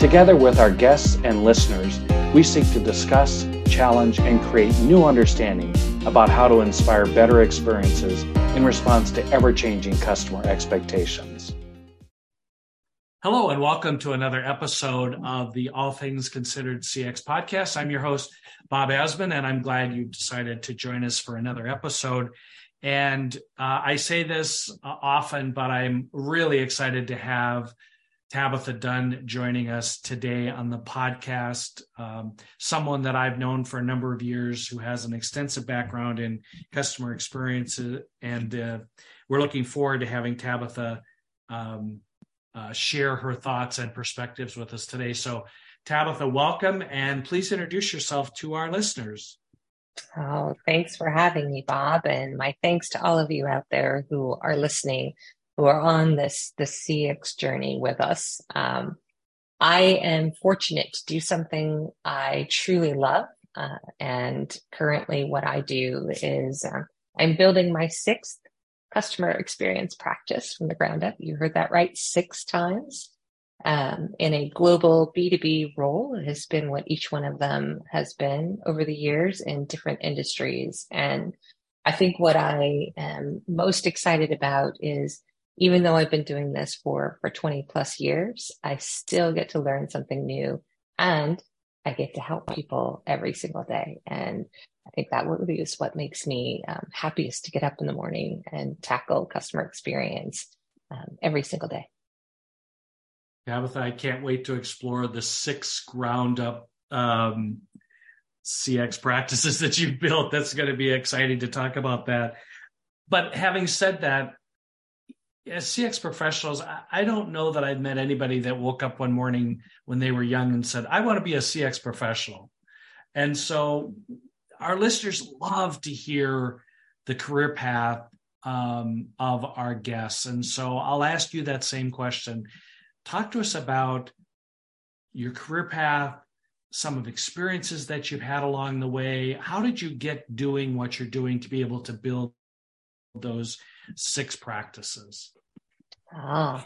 Together with our guests and listeners, we seek to discuss, challenge, and create new understanding about how to inspire better experiences in response to ever changing customer expectations. Hello, and welcome to another episode of the All Things Considered CX podcast. I'm your host, Bob Azman, and I'm glad you decided to join us for another episode. And uh, I say this uh, often, but I'm really excited to have Tabitha Dunn joining us today on the podcast. Um, someone that I've known for a number of years who has an extensive background in customer experience. And uh, we're looking forward to having Tabitha um, uh, share her thoughts and perspectives with us today. So, Tabitha, welcome and please introduce yourself to our listeners. Oh, thanks for having me, Bob. And my thanks to all of you out there who are listening who are on this the CX journey with us. Um, I am fortunate to do something I truly love, uh, and currently, what I do is uh, I'm building my sixth customer experience practice from the ground up. You heard that right, six times. Um, in a global B2B role it has been what each one of them has been over the years in different industries. And I think what I am most excited about is even though I've been doing this for, for 20 plus years, I still get to learn something new and I get to help people every single day. And I think that really is what makes me um, happiest to get up in the morning and tackle customer experience um, every single day. Tabitha, I can't wait to explore the six ground up um, CX practices that you've built. That's going to be exciting to talk about that. But having said that, as CX professionals, I don't know that I've met anybody that woke up one morning when they were young and said, I want to be a CX professional. And so our listeners love to hear the career path um, of our guests. And so I'll ask you that same question. Talk to us about your career path, some of experiences that you've had along the way. How did you get doing what you're doing to be able to build those six practices? Ah,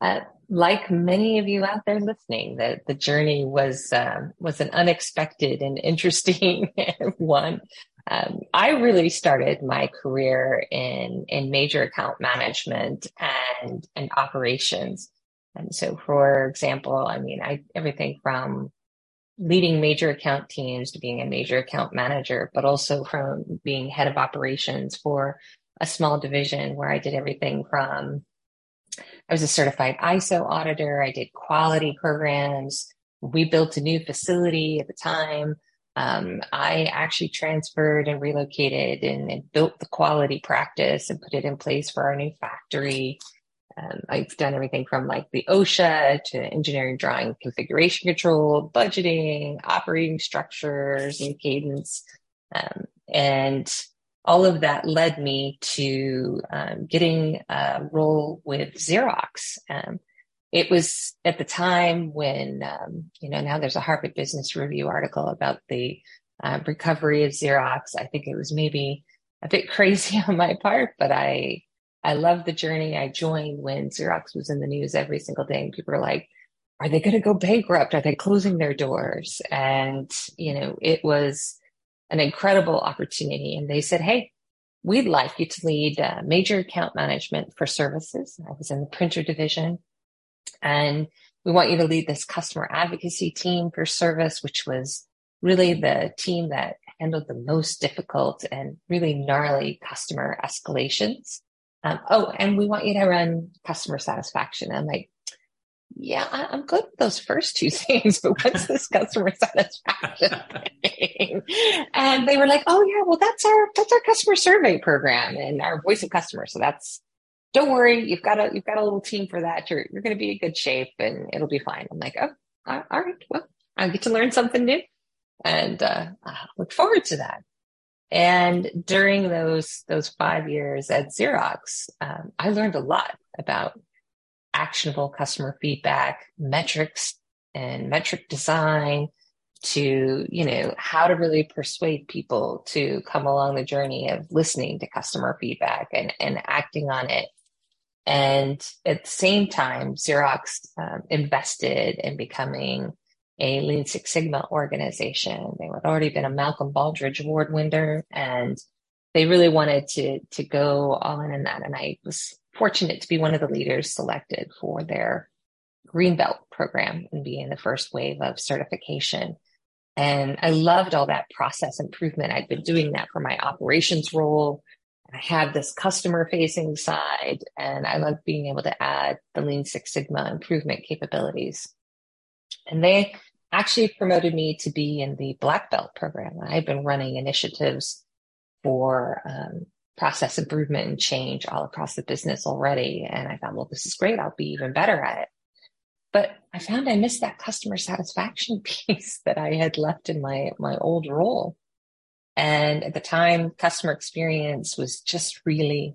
uh, like many of you out there listening, the, the journey was um, was an unexpected and interesting one. Um, I really started my career in in major account management and and operations. And so, for example, I mean, I everything from leading major account teams to being a major account manager, but also from being head of operations for a small division where I did everything from I was a certified ISO auditor. I did quality programs. We built a new facility at the time. Um, I actually transferred and relocated and, and, built the quality practice and put it in place for our new factory. Um, I've done everything from like the OSHA to engineering drawing, configuration control, budgeting, operating structures and cadence. Um, and all of that led me to um, getting a role with Xerox. Um, it was at the time when, um, you know, now there's a Harvard Business Review article about the uh, recovery of Xerox. I think it was maybe a bit crazy on my part, but I, I love the journey. I joined when Xerox was in the news every single day and people were like, are they going to go bankrupt? Are they closing their doors? And, you know, it was, an incredible opportunity. And they said, Hey, we'd like you to lead uh, major account management for services. I was in the printer division and we want you to lead this customer advocacy team for service, which was really the team that handled the most difficult and really gnarly customer escalations. Um, oh, and we want you to run customer satisfaction. I'm like, yeah, I, am good with those first two things, but what's this customer satisfaction thing? And they were like, oh yeah, well that's our that's our customer survey program and our voice of customer. So that's don't worry, you've got a you've got a little team for that. You're you're going to be in good shape and it'll be fine. I'm like, oh, all right, well, I get to learn something new. And uh, I look forward to that. And during those those five years at Xerox, um, I learned a lot about actionable customer feedback, metrics, and metric design, to you know how to really persuade people to come along the journey of listening to customer feedback and and acting on it. And at the same time xerox um, invested in becoming a lean six sigma organization. They had already been a malcolm Baldrige award winner and they really wanted to to go all in in that. And i was fortunate to be one of the leaders selected for their greenbelt program and be in the first wave of certification and I loved all that process improvement. I'd been doing that for my operations role. I had this customer facing side and I loved being able to add the Lean Six Sigma improvement capabilities. And they actually promoted me to be in the Black Belt program. I've been running initiatives for um, process improvement and change all across the business already. And I thought, well, this is great. I'll be even better at it. But I found I missed that customer satisfaction piece that I had left in my my old role. And at the time, customer experience was just really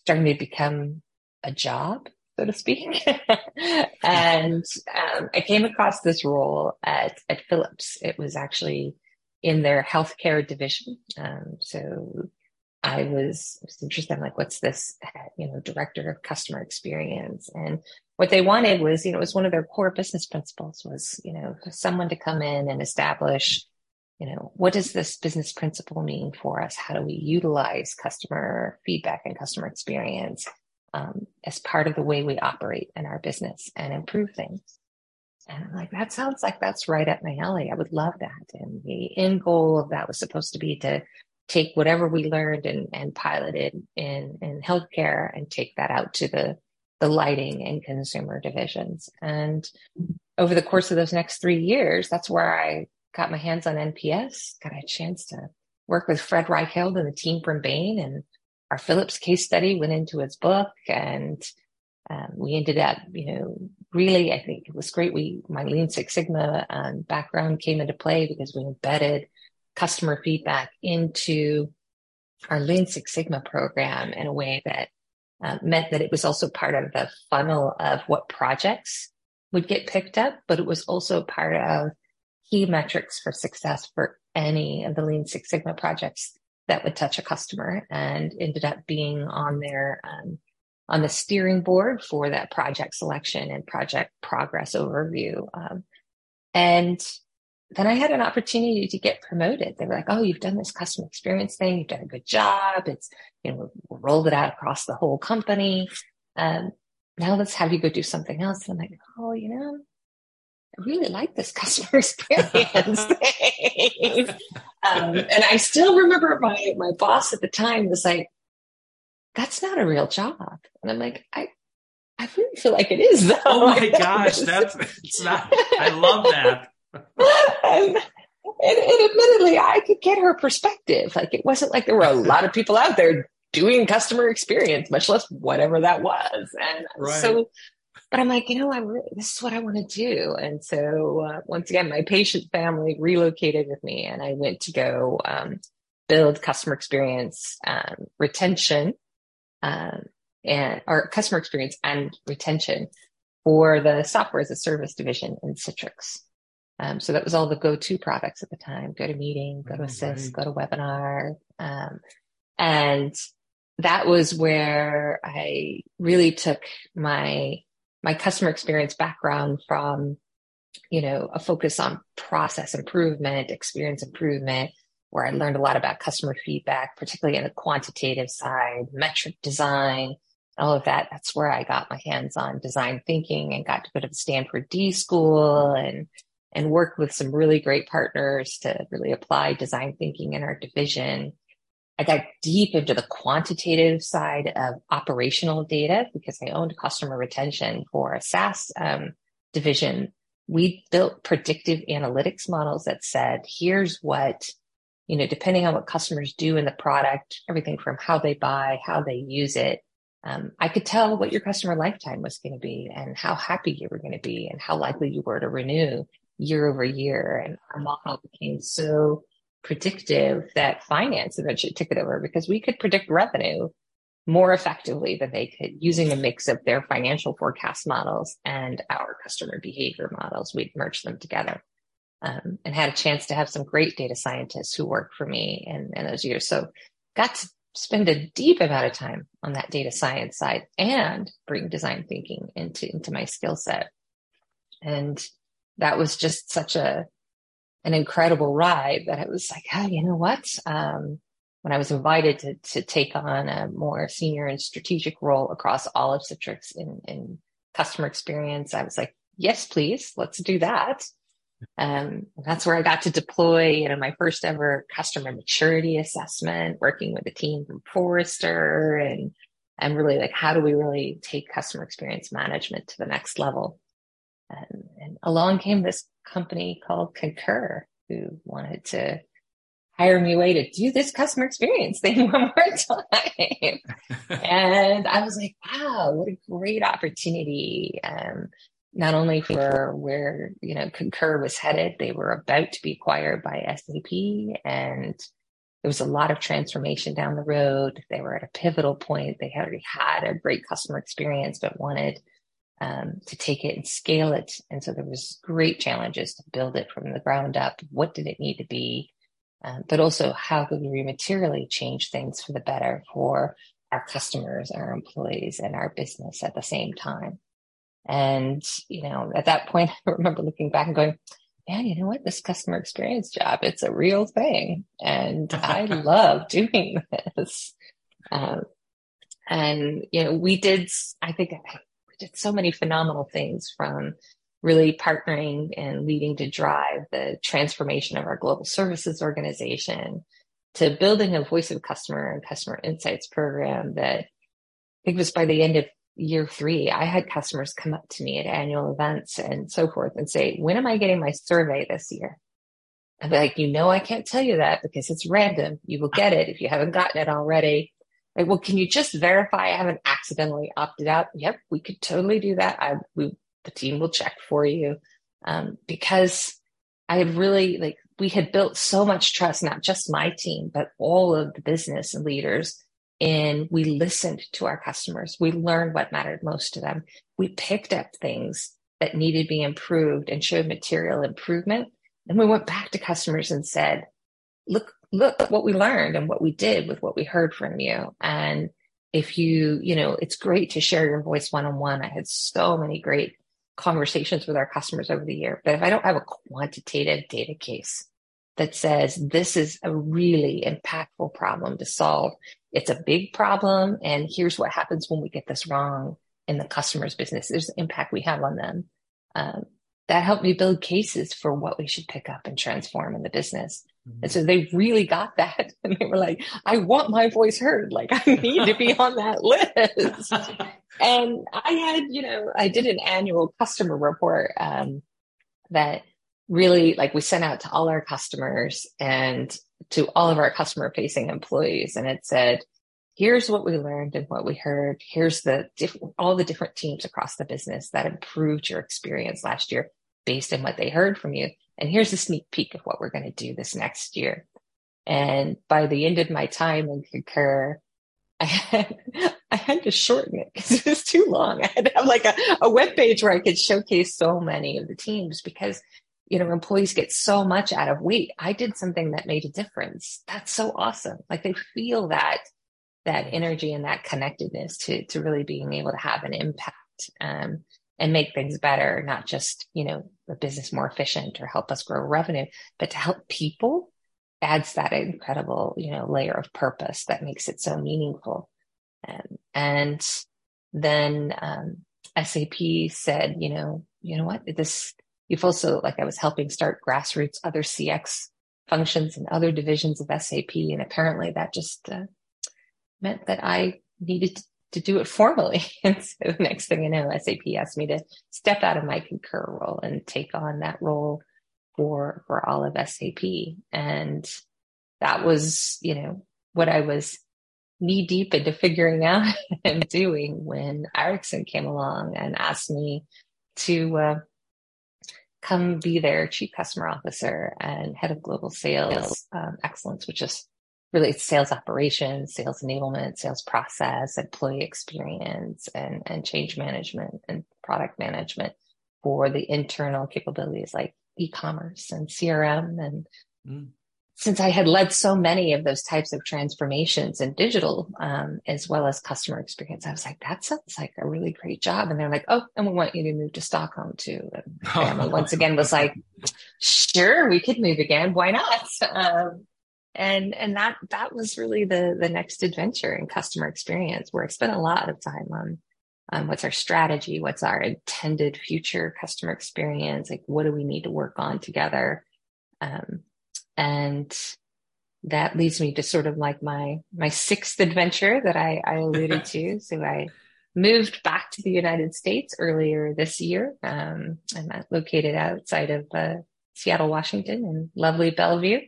starting to become a job, so to speak. and um, I came across this role at, at Philips. It was actually in their healthcare division. Um, so I was, was interested. in like, what's this, you know, director of customer experience? And what they wanted was, you know, it was one of their core business principles was, you know, someone to come in and establish, you know, what does this business principle mean for us? How do we utilize customer feedback and customer experience um, as part of the way we operate in our business and improve things? And I'm like, that sounds like that's right up my alley. I would love that. And the end goal of that was supposed to be to take whatever we learned and, and piloted in, in healthcare and take that out to the, the lighting and consumer divisions. And over the course of those next three years, that's where I got my hands on NPS, got a chance to work with Fred Reichheld and the team from Bain and our Philips case study went into his book and um, we ended up, you know, really, I think it was great. We, my Lean Six Sigma um, background came into play because we embedded customer feedback into our Lean Six Sigma program in a way that uh, meant that it was also part of the funnel of what projects would get picked up, but it was also part of key metrics for success for any of the Lean Six Sigma projects that would touch a customer and ended up being on their um, on the steering board for that project selection and project progress overview. Um, and then I had an opportunity to get promoted. They were like, "Oh, you've done this customer experience thing. You've done a good job. It's you know rolled it out across the whole company. Um, now let's have you go do something else." And I'm like, "Oh, you know, I really like this customer experience thing." um, and I still remember my my boss at the time was like, "That's not a real job," and I'm like, "I." I really feel like it is though. Oh my gosh, that's it's not I love that and, and, and admittedly, I could get her perspective. Like it wasn't like there were a lot of people out there doing customer experience, much less whatever that was. And right. so, but I'm like, you know, I'm really, this is what I want to do. And so, uh, once again, my patient family relocated with me, and I went to go um, build customer experience um, retention, um, and or customer experience and retention for the software as a service division in Citrix. Um, so that was all the go-to products at the time: GoToMeeting, go to assist, right. GoToWebinar, um, and that was where I really took my my customer experience background from, you know, a focus on process improvement, experience improvement, where I learned a lot about customer feedback, particularly in the quantitative side, metric design, all of that. That's where I got my hands on design thinking and got to go to the Stanford D school and and worked with some really great partners to really apply design thinking in our division. I got deep into the quantitative side of operational data because I owned customer retention for a SaaS um, division. We built predictive analytics models that said, here's what, you know, depending on what customers do in the product, everything from how they buy, how they use it, um, I could tell what your customer lifetime was going to be and how happy you were going to be and how likely you were to renew year over year. And our model became so predictive that finance eventually took it over because we could predict revenue more effectively than they could using a mix of their financial forecast models and our customer behavior models. We'd merged them together um, and had a chance to have some great data scientists who worked for me in, in those years. So got to spend a deep amount of time on that data science side and bring design thinking into, into my skill set. And that was just such a, an incredible ride that it was like, oh, you know what? Um, when I was invited to, to take on a more senior and strategic role across all of Citrix in, in customer experience, I was like, yes, please, let's do that. Um, that's where I got to deploy, you know, my first ever customer maturity assessment, working with a team from Forrester and, and really like, how do we really take customer experience management to the next level? And, and along came this company called Concur who wanted to hire me away to do this customer experience thing one more time. and I was like, wow, what a great opportunity. Um, not only for where, you know, Concur was headed, they were about to be acquired by SAP and there was a lot of transformation down the road. They were at a pivotal point. They had already had a great customer experience, but wanted um, to take it and scale it. And so there was great challenges to build it from the ground up. What did it need to be? Um, but also how could we materially change things for the better for our customers, our employees, and our business at the same time. And, you know, at that point, I remember looking back and going, man, you know what? This customer experience job, it's a real thing. And I love doing this. Um, and, you know, we did, I think did so many phenomenal things from really partnering and leading to drive the transformation of our global services organization to building a voice of customer and customer insights program that I think was by the end of year three, I had customers come up to me at annual events and so forth and say, when am I getting my survey this year? I'd be like, you know, I can't tell you that because it's random. You will get it if you haven't gotten it already. Well, can you just verify I haven't accidentally opted out? Yep, we could totally do that. I, we, the team will check for you. Um, because I had really like, we had built so much trust, not just my team, but all of the business leaders. And we listened to our customers. We learned what mattered most to them. We picked up things that needed to be improved and showed material improvement. And we went back to customers and said, look, look what we learned and what we did with what we heard from you. And if you, you know, it's great to share your voice one on one. I had so many great conversations with our customers over the year. But if I don't have a quantitative data case that says this is a really impactful problem to solve, it's a big problem. And here's what happens when we get this wrong in the customer's business. There's the impact we have on them. Um, that helped me build cases for what we should pick up and transform in the business. Mm-hmm. And so they really got that. And they were like, I want my voice heard. Like I need to be on that list. and I had, you know, I did an annual customer report, um, that really like we sent out to all our customers and to all of our customer facing employees. And it said, here's what we learned and what we heard. Here's the different, all the different teams across the business that improved your experience last year based on what they heard from you. And here's a sneak peek of what we're going to do this next year. And by the end of my time in Concur, I had, I had to shorten it because it was too long. I had to have like a, a web page where I could showcase so many of the teams because, you know, employees get so much out of, wait, I did something that made a difference. That's so awesome. Like they feel that, that energy and that connectedness to, to really being able to have an impact. Um, and make things better, not just, you know, the business more efficient or help us grow revenue, but to help people adds that incredible, you know, layer of purpose that makes it so meaningful. Um, and then um, SAP said, you know, you know what, this, you've also, like I was helping start grassroots other CX functions and other divisions of SAP. And apparently that just uh, meant that I needed to to do it formally. And so the next thing you know, SAP asked me to step out of my concur role and take on that role for, for all of SAP. And that was, you know, what I was knee deep into figuring out and doing when Ericsson came along and asked me to, uh, come be their chief customer officer and head of global sales um, excellence, which is really sales operations, sales enablement, sales process, employee experience, and, and change management and product management for the internal capabilities like e-commerce and CRM. And mm. since I had led so many of those types of transformations in digital, um, as well as customer experience, I was like, that sounds like a really great job. And they're like, oh, and we want you to move to Stockholm too. And once again was like, sure, we could move again. Why not? Um, and and that that was really the the next adventure in customer experience where I spent a lot of time on um, what's our strategy what's our intended future customer experience like what do we need to work on together? Um, and that leads me to sort of like my my sixth adventure that I, I alluded to. So I moved back to the United States earlier this year. Um, I'm located outside of uh, Seattle Washington in lovely Bellevue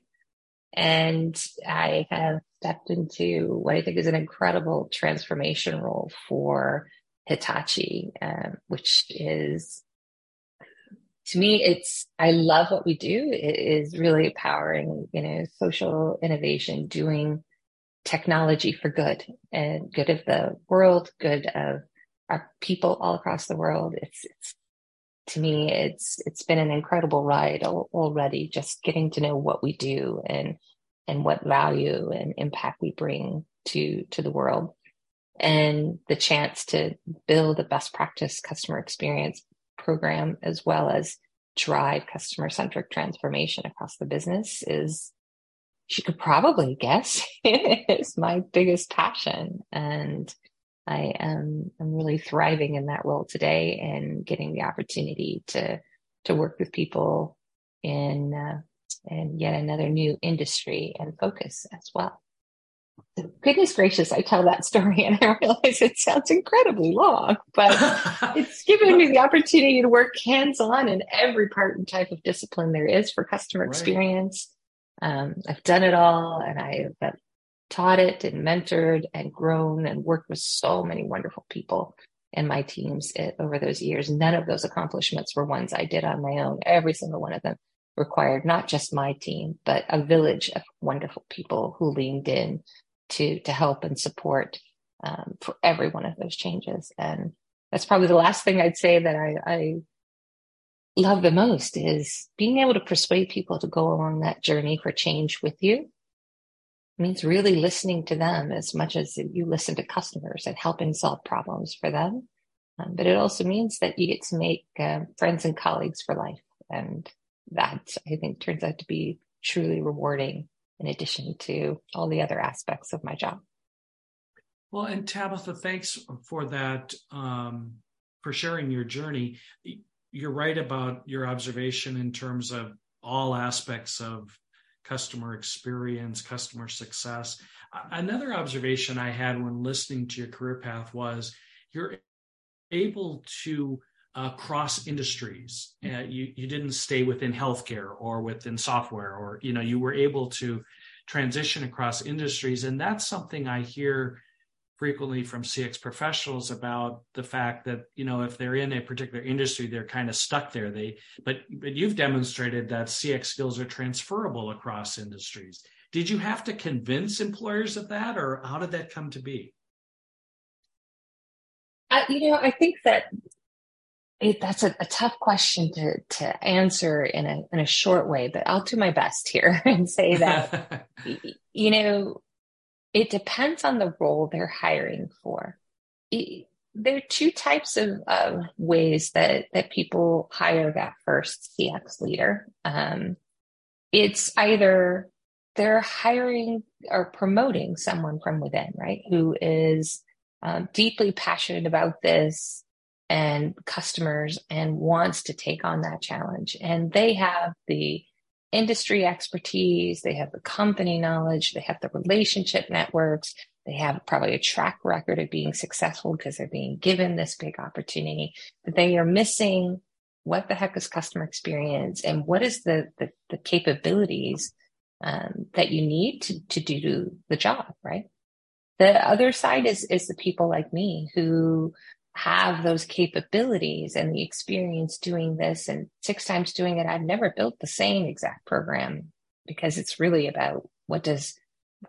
and I have stepped into what I think is an incredible transformation role for Hitachi, um, which is to me, it's I love what we do. It is really empowering, you know, social innovation, doing technology for good and good of the world, good of our people all across the world. It's, it's to me, it's it's been an incredible ride already. Just getting to know what we do and and what value and impact we bring to to the world, and the chance to build a best practice customer experience program as well as drive customer centric transformation across the business is you could probably guess is my biggest passion and I am I'm really thriving in that role today and getting the opportunity to to work with people in uh, in yet another new industry and focus as well. So goodness gracious, I tell that story and I realize it sounds incredibly long, but it's given me the opportunity to work hands on in every part and type of discipline there is for customer right. experience. Um, I've done it all and I've taught it and mentored and grown and worked with so many wonderful people and my teams it, over those years. None of those accomplishments were ones I did on my own. Every single one of them required not just my team, but a village of wonderful people who leaned in to to help and support um, for every one of those changes. And that's probably the last thing I'd say that I, I love the most is being able to persuade people to go along that journey for change with you means really listening to them as much as you listen to customers and helping solve problems for them. Um, but it also means that you get to make uh, friends and colleagues for life. And that I think turns out to be truly rewarding in addition to all the other aspects of my job. Well, and Tabitha, thanks for that, um, for sharing your journey. You're right about your observation in terms of all aspects of customer experience, customer success. Another observation I had when listening to your career path was you're able to uh, cross industries. Uh, you you didn't stay within healthcare or within software, or you know you were able to transition across industries, and that's something I hear frequently from CX professionals about the fact that you know if they're in a particular industry, they're kind of stuck there. They but but you've demonstrated that CX skills are transferable across industries. Did you have to convince employers of that, or how did that come to be? Uh, you know, I think that it, that's a, a, tough question to to answer in a in a short way, but I'll do my best here and say that you know it depends on the role they're hiring for. It, there are two types of, of ways that that people hire that first CX leader. Um, it's either they're hiring or promoting someone from within, right, who is um, deeply passionate about this and customers and wants to take on that challenge. And they have the industry expertise, they have the company knowledge, they have the relationship networks, they have probably a track record of being successful because they're being given this big opportunity, but they are missing what the heck is customer experience and what is the the, the capabilities um, that you need to to do the job, right? The other side is is the people like me who have those capabilities and the experience doing this and six times doing it, I've never built the same exact program because it's really about what does,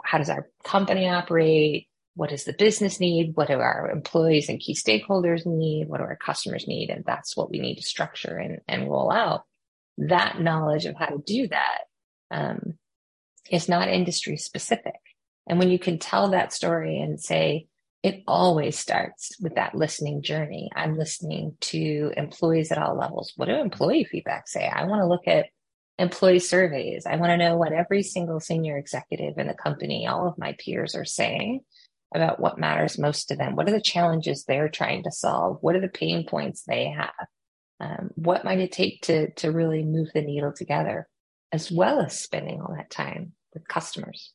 how does our company operate? What does the business need? What do our employees and key stakeholders need? What do our customers need? And that's what we need to structure and, and roll out. That knowledge of how to do that um, is not industry specific. And when you can tell that story and say, it always starts with that listening journey. I'm listening to employees at all levels. What do employee feedback say? I want to look at employee surveys. I want to know what every single senior executive in the company, all of my peers are saying about what matters most to them. What are the challenges they're trying to solve? What are the pain points they have? Um, what might it take to, to really move the needle together, as well as spending all that time with customers?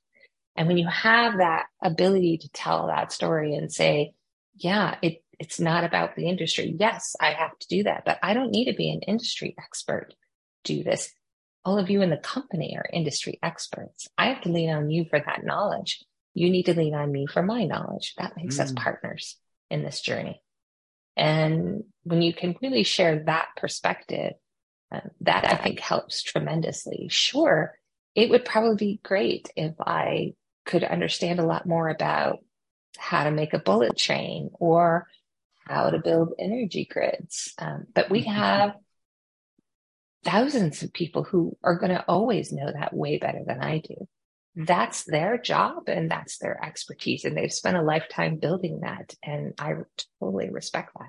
And when you have that ability to tell that story and say, yeah, it, it's not about the industry. Yes, I have to do that, but I don't need to be an industry expert do this. All of you in the company are industry experts. I have to lean on you for that knowledge. You need to lean on me for my knowledge. That makes mm. us partners in this journey. And when you can really share that perspective, uh, that I think helps tremendously. Sure, it would probably be great if I could understand a lot more about how to make a bullet train or how to build energy grids. Um, but we mm-hmm. have thousands of people who are going to always know that way better than I do. That's their job and that's their expertise. And they've spent a lifetime building that. And I totally respect that.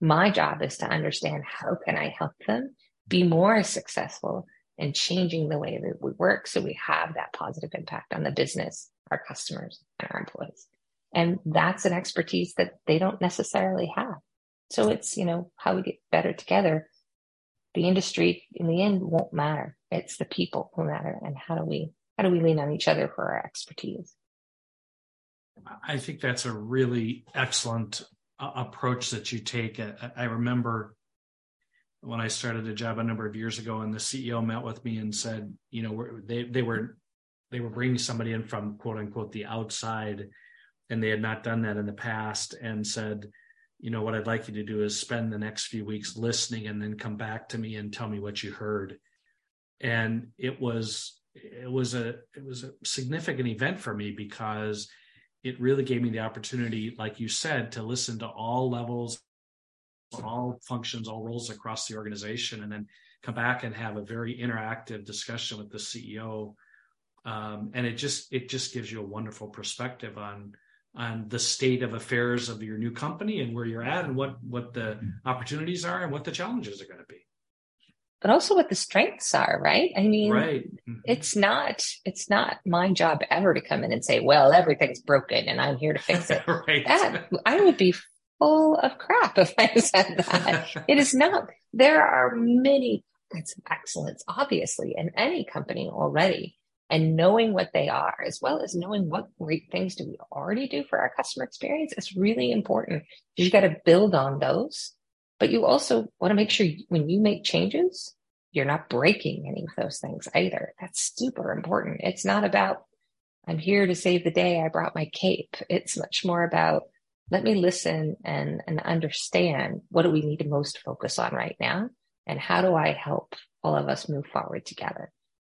My job is to understand how can I help them be more successful and changing the way that we work so we have that positive impact on the business, our customers, and our employees. And that's an expertise that they don't necessarily have. So it's, you know, how we get better together. The industry in the end won't matter. It's the people who matter. And how do we, how do we lean on each other for our expertise? I think that's a really excellent uh, approach that you take. I, I remember when I started a job a number of years ago, and the CEO met with me and said, you know, they they were they were bringing somebody in from quote unquote the outside, and they had not done that in the past, and said, you know, what I'd like you to do is spend the next few weeks listening, and then come back to me and tell me what you heard. And it was it was a it was a significant event for me because it really gave me the opportunity, like you said, to listen to all levels all functions, all roles across the organization, and then come back and have a very interactive discussion with the CEO. Um, and it just it just gives you a wonderful perspective on on the state of affairs of your new company and where you're at and what what the opportunities are and what the challenges are going to be but also what the strengths are right i mean right mm-hmm. it's not it's not my job ever to come in and say well everything's broken and i'm here to fix it right. that i would be full of crap if I said that. it is not. There are many pockets of excellence, obviously, in any company already. And knowing what they are, as well as knowing what great things do we already do for our customer experience, is really important. You've got to build on those, but you also want to make sure when you make changes, you're not breaking any of those things either. That's super important. It's not about, I'm here to save the day. I brought my cape. It's much more about, let me listen and, and understand what do we need to most focus on right now and how do I help all of us move forward together.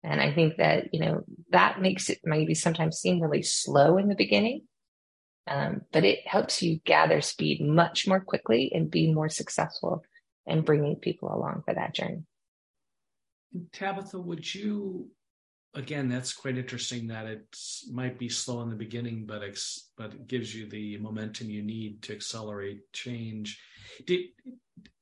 And I think that, you know, that makes it maybe sometimes seem really slow in the beginning, um, but it helps you gather speed much more quickly and be more successful in bringing people along for that journey. Tabitha, would you again, that's quite interesting that it might be slow in the beginning, but ex- but it gives you the momentum you need to accelerate change. Did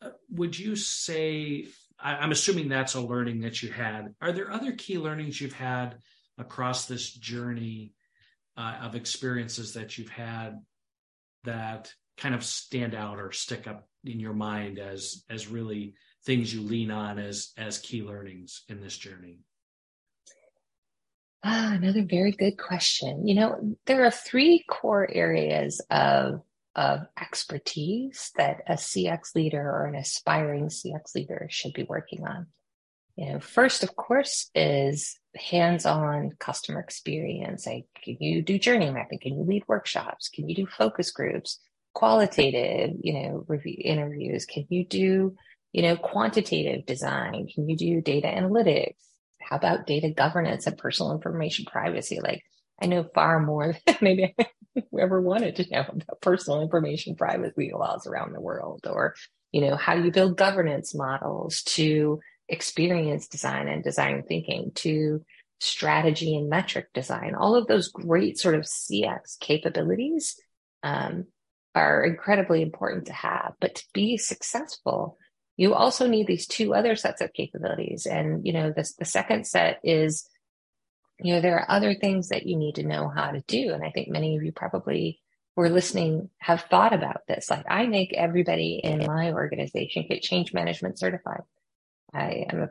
uh, would you say? I, am assuming that's a learning that you had. Are there other key learnings you've had across this journey uh, of experiences that you've had that kind of stand out or stick up in your mind as as really things you lean on as as key learnings in this journey? Ah, another very good question. You know, there are three core areas of of expertise that a CX leader or an aspiring CX leader should be working on. You know, first, of course, is hands-on customer experience. Like, can you do journey mapping? Can you lead workshops? Can you do focus groups? qualitative, you know, review interviews? Can you do, you know, quantitative design? Can you do data analytics? How about data governance and personal information privacy? Like I know far more than maybe I whoever wanted to know about personal information privacy laws around the world or, you know, how do you build governance models to experience design and design thinking to strategy and metric design. All of those great sort of CX capabilities um, are incredibly important to have. But to be successful, you also need these two other sets of capabilities. And, you know, the, the second set is, you know, there are other things that you need to know how to do. And I think many of you probably who are listening have thought about this. Like I make everybody in my organization get change management certified. I am a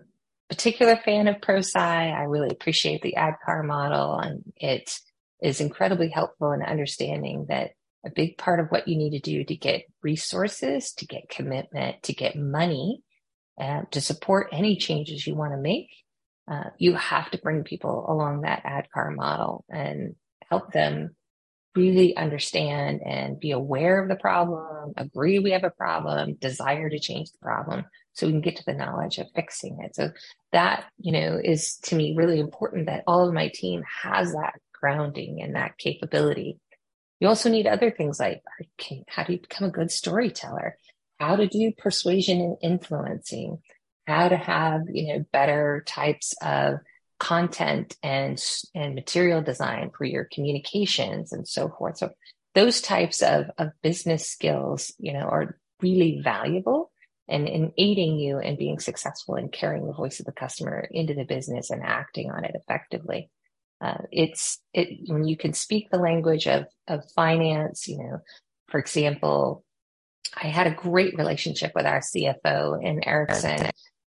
particular fan of ProSci. I really appreciate the ADKAR model and it is incredibly helpful in understanding that a big part of what you need to do to get resources, to get commitment, to get money, uh, to support any changes you want to make, uh, you have to bring people along that ADKAR model and help them really understand and be aware of the problem, agree we have a problem, desire to change the problem so we can get to the knowledge of fixing it. So that, you know, is to me really important that all of my team has that grounding and that capability. You also need other things like how do you become a good storyteller? How to do persuasion and influencing? How to have, you know, better types of content and and material design for your communications and so forth. So those types of, of business skills, you know, are really valuable and in aiding you in being successful in carrying the voice of the customer into the business and acting on it effectively. Uh, it's it when you can speak the language of of finance. You know, for example, I had a great relationship with our CFO in Ericsson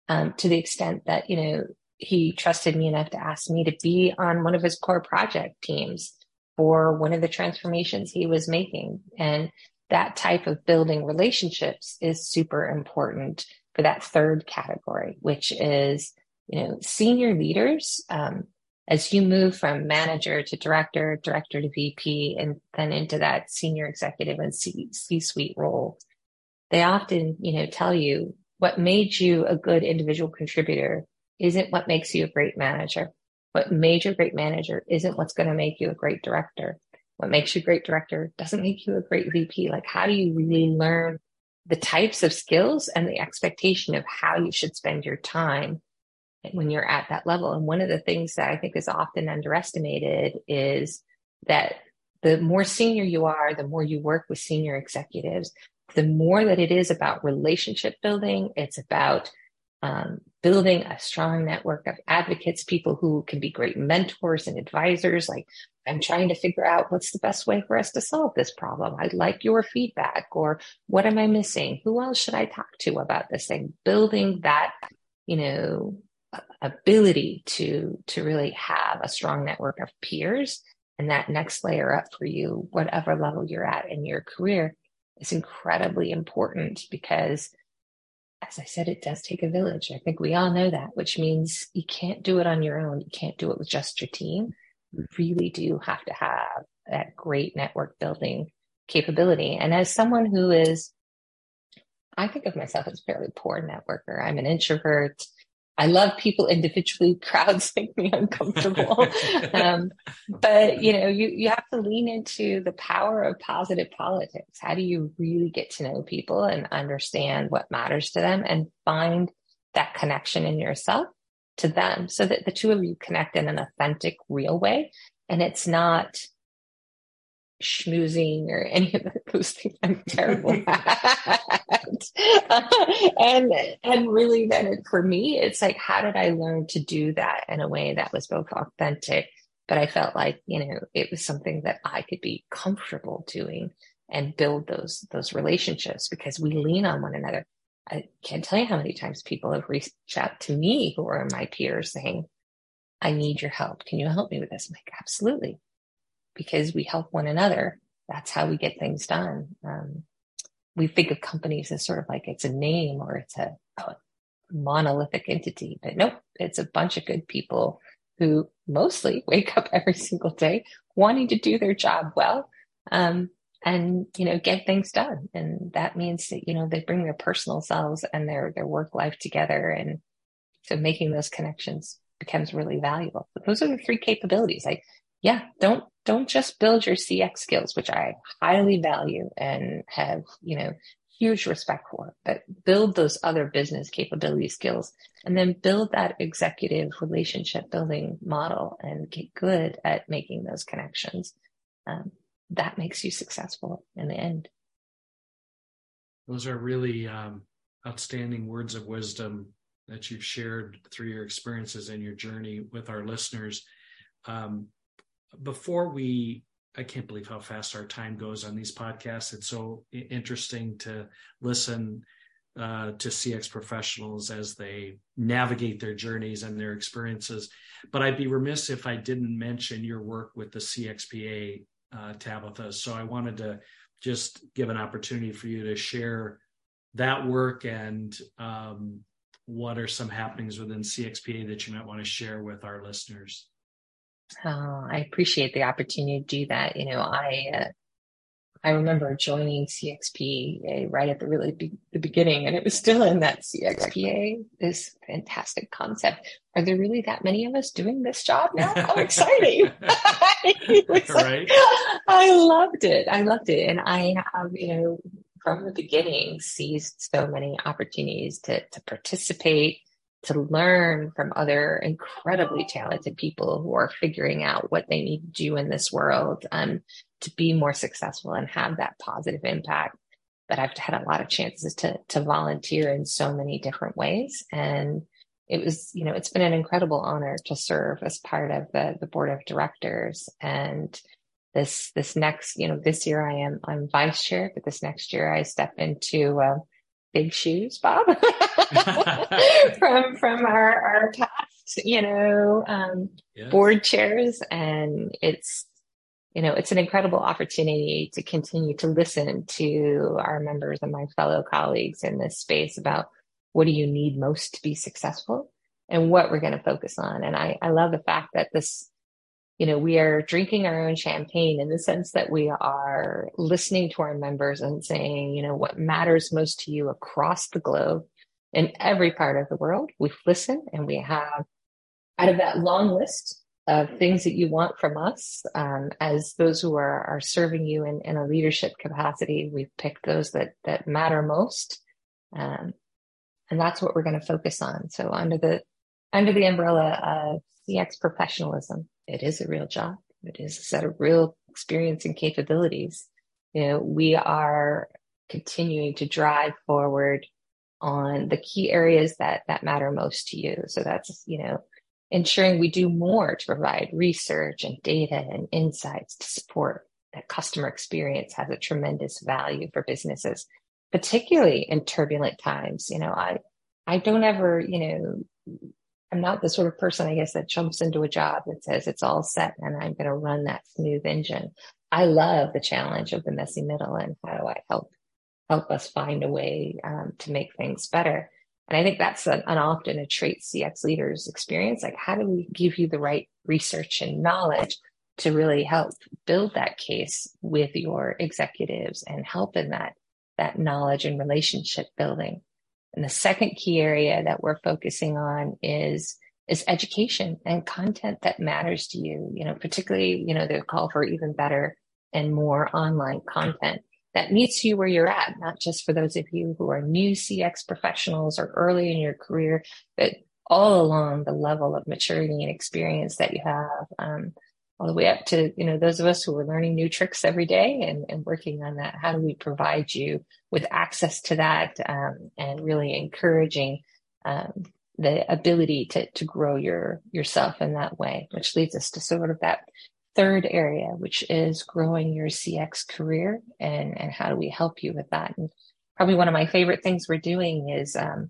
um, to the extent that you know he trusted me enough to ask me to be on one of his core project teams for one of the transformations he was making, and that type of building relationships is super important for that third category, which is, you know, senior leaders. Um, as you move from manager to director, director to VP, and then into that senior executive and C suite role, they often, you know, tell you what made you a good individual contributor isn't what makes you a great manager. What made you a great manager isn't what's going to make you a great director what makes you a great director doesn't make you a great VP. Like, how do you really learn the types of skills and the expectation of how you should spend your time when you're at that level? And one of the things that I think is often underestimated is that the more senior you are, the more you work with senior executives, the more that it is about relationship building. It's about um, building a strong network of advocates, people who can be great mentors and advisors. Like, I'm trying to figure out what's the best way for us to solve this problem. I'd like your feedback, or what am I missing? Who else should I talk to about this thing? Building that, you know, ability to to really have a strong network of peers and that next layer up for you, whatever level you're at in your career, is incredibly important because as I said, it does take a village. I think we all know that, which means you can't do it on your own. You can't do it with just your team. You really do have to have that great network building capability. And as someone who is, I think of myself as a fairly poor networker. I'm an introvert. I love people individually. Crowds make me uncomfortable. um, but you know, you, you have to lean into the power of positive politics. How do you really get to know people and understand what matters to them and find that connection in yourself to them so that the two of you connect in an authentic, real way. And it's not schmoozing or any of those things I'm terrible at. and and really then for me, it's like how did I learn to do that in a way that was both authentic, but I felt like, you know, it was something that I could be comfortable doing and build those those relationships because we lean on one another. I can't tell you how many times people have reached out to me who are my peers saying, I need your help. Can you help me with this? I'm like, absolutely because we help one another. That's how we get things done. Um, we think of companies as sort of like it's a name or it's a, a monolithic entity, but nope, it's a bunch of good people who mostly wake up every single day wanting to do their job well. Um, and you know get things done and that means that you know they bring their personal selves and their their work life together and so making those connections becomes really valuable but those are the three capabilities like yeah don't don't just build your cx skills which i highly value and have you know huge respect for but build those other business capability skills and then build that executive relationship building model and get good at making those connections um, that makes you successful in the end. Those are really um, outstanding words of wisdom that you've shared through your experiences and your journey with our listeners. Um, before we, I can't believe how fast our time goes on these podcasts. It's so interesting to listen uh, to CX professionals as they navigate their journeys and their experiences. But I'd be remiss if I didn't mention your work with the CXPA uh, Tabitha. So I wanted to just give an opportunity for you to share that work and um, what are some happenings within CXPA that you might want to share with our listeners. Oh, I appreciate the opportunity to do that. You know, I uh, I remember joining CXPA right at the really be- the beginning, and it was still in that CXPA, this fantastic concept. Are there really that many of us doing this job now? How exciting! right. I loved it. I loved it, and I have you know from the beginning seized so many opportunities to to participate to learn from other incredibly talented people who are figuring out what they need to do in this world um, to be more successful and have that positive impact. But I've had a lot of chances to to volunteer in so many different ways, and it was you know it's been an incredible honor to serve as part of the the board of directors and this this next you know this year I am I'm vice chair, but this next year I step into uh, big shoes, Bob, from from our our past, you know, um, yes. board chairs, and it's you know it's an incredible opportunity to continue to listen to our members and my fellow colleagues in this space about what do you need most to be successful and what we're going to focus on. And I I love the fact that this you know, we are drinking our own champagne in the sense that we are listening to our members and saying, you know, what matters most to you across the globe in every part of the world. We've listened and we have out of that long list of things that you want from us um, as those who are, are serving you in, in a leadership capacity, we've picked those that, that matter most. Um, and that's what we're going to focus on. So under the, under the umbrella of CX professionalism, it is a real job. It is a set of real experience and capabilities. You know, we are continuing to drive forward on the key areas that that matter most to you. So that's, you know, ensuring we do more to provide research and data and insights to support that customer experience has a tremendous value for businesses, particularly in turbulent times. You know, I I don't ever, you know, I'm not the sort of person, I guess, that jumps into a job that says it's all set and I'm going to run that smooth engine. I love the challenge of the messy middle and how do I help help us find a way um, to make things better. And I think that's an, an often a trait CX leaders experience. Like, how do we give you the right research and knowledge to really help build that case with your executives and help in that that knowledge and relationship building? And the second key area that we're focusing on is is education and content that matters to you. You know, particularly, you know, the call for even better and more online content that meets you where you're at, not just for those of you who are new CX professionals or early in your career, but all along the level of maturity and experience that you have. Um, all the way up to you know those of us who are learning new tricks every day and, and working on that. How do we provide you with access to that um, and really encouraging um, the ability to to grow your yourself in that way which leads us to sort of that third area which is growing your cx career and and how do we help you with that? And probably one of my favorite things we're doing is um,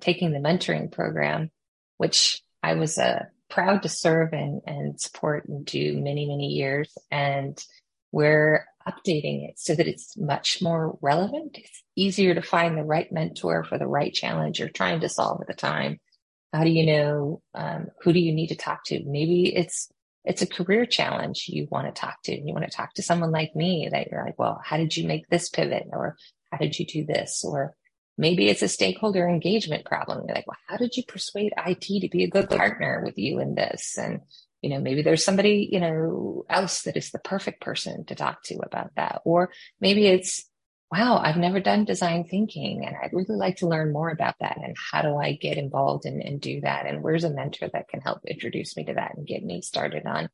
taking the mentoring program which i was a proud to serve and, and support and do many, many years. And we're updating it so that it's much more relevant. It's easier to find the right mentor for the right challenge you're trying to solve at the time. How do you know um, who do you need to talk to? Maybe it's it's a career challenge you want to talk to. And you want to talk to someone like me that you're like, well, how did you make this pivot? Or how did you do this? Or maybe it's a stakeholder engagement problem. You're like, well, how did you persuade IT to be a good partner with you in this? And, you know, maybe there's somebody, you know, else that is the perfect person to talk to about that. Or maybe it's, wow, I've never done design thinking and I'd really like to learn more about that. And how do I get involved and, and do that? And where's a mentor that can help introduce me to that and get me started on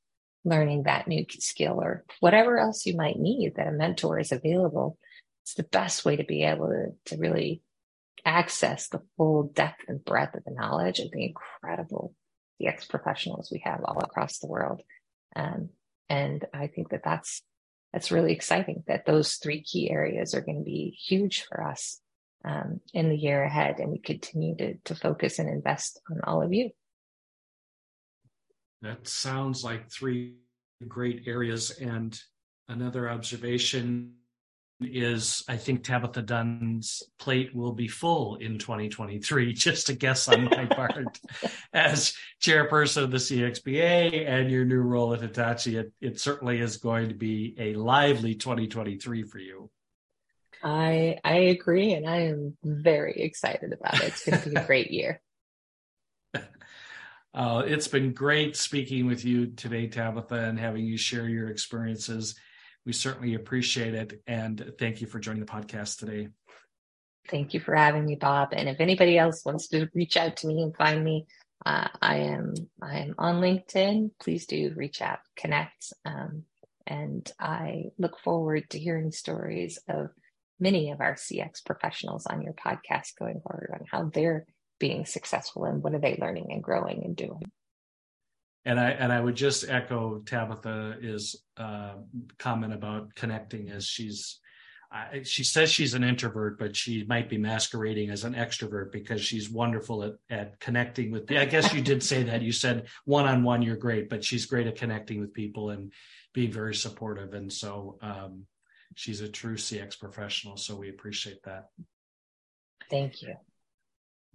learning that new skill or whatever else you might need that a mentor is available. It's the best way to be able to, to really access the full depth and breadth of the knowledge of the incredible CX professionals we have all across the world. Um, and I think that that's that's really exciting that those three key areas are going to be huge for us um, in the year ahead. And we continue to, to focus and invest on all of you. That sounds like three great areas. And another observation is I think Tabitha Dunn's plate will be full in 2023, just a guess on my part. As chairperson of the CXPA and your new role at Hitachi, it, it certainly is going to be a lively 2023 for you. I I agree, and I am very excited about it. It's going to be a great year. Uh, it's been great speaking with you today, Tabitha, and having you share your experiences we certainly appreciate it. And thank you for joining the podcast today. Thank you for having me, Bob. And if anybody else wants to reach out to me and find me, uh, I am I am on LinkedIn. Please do reach out, connect, um, and I look forward to hearing stories of many of our CX professionals on your podcast going forward on how they're being successful and what are they learning and growing and doing and I and I would just echo Tabitha's uh, comment about connecting as she's she says she's an introvert, but she might be masquerading as an extrovert because she's wonderful at, at connecting with. I guess you did say that. You said one on one, you're great, but she's great at connecting with people and being very supportive. And so um, she's a true CX professional. So we appreciate that. Thank you.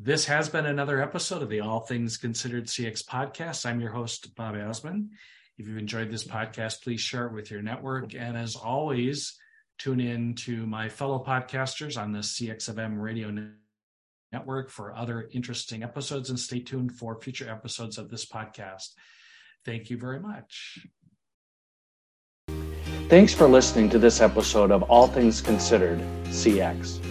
This has been another episode of the All Things Considered CX podcast. I'm your host, Bob Azman. If you've enjoyed this podcast, please share it with your network. And as always, tune in to my fellow podcasters on the CXFM radio network for other interesting episodes and stay tuned for future episodes of this podcast. Thank you very much. Thanks for listening to this episode of All Things Considered CX.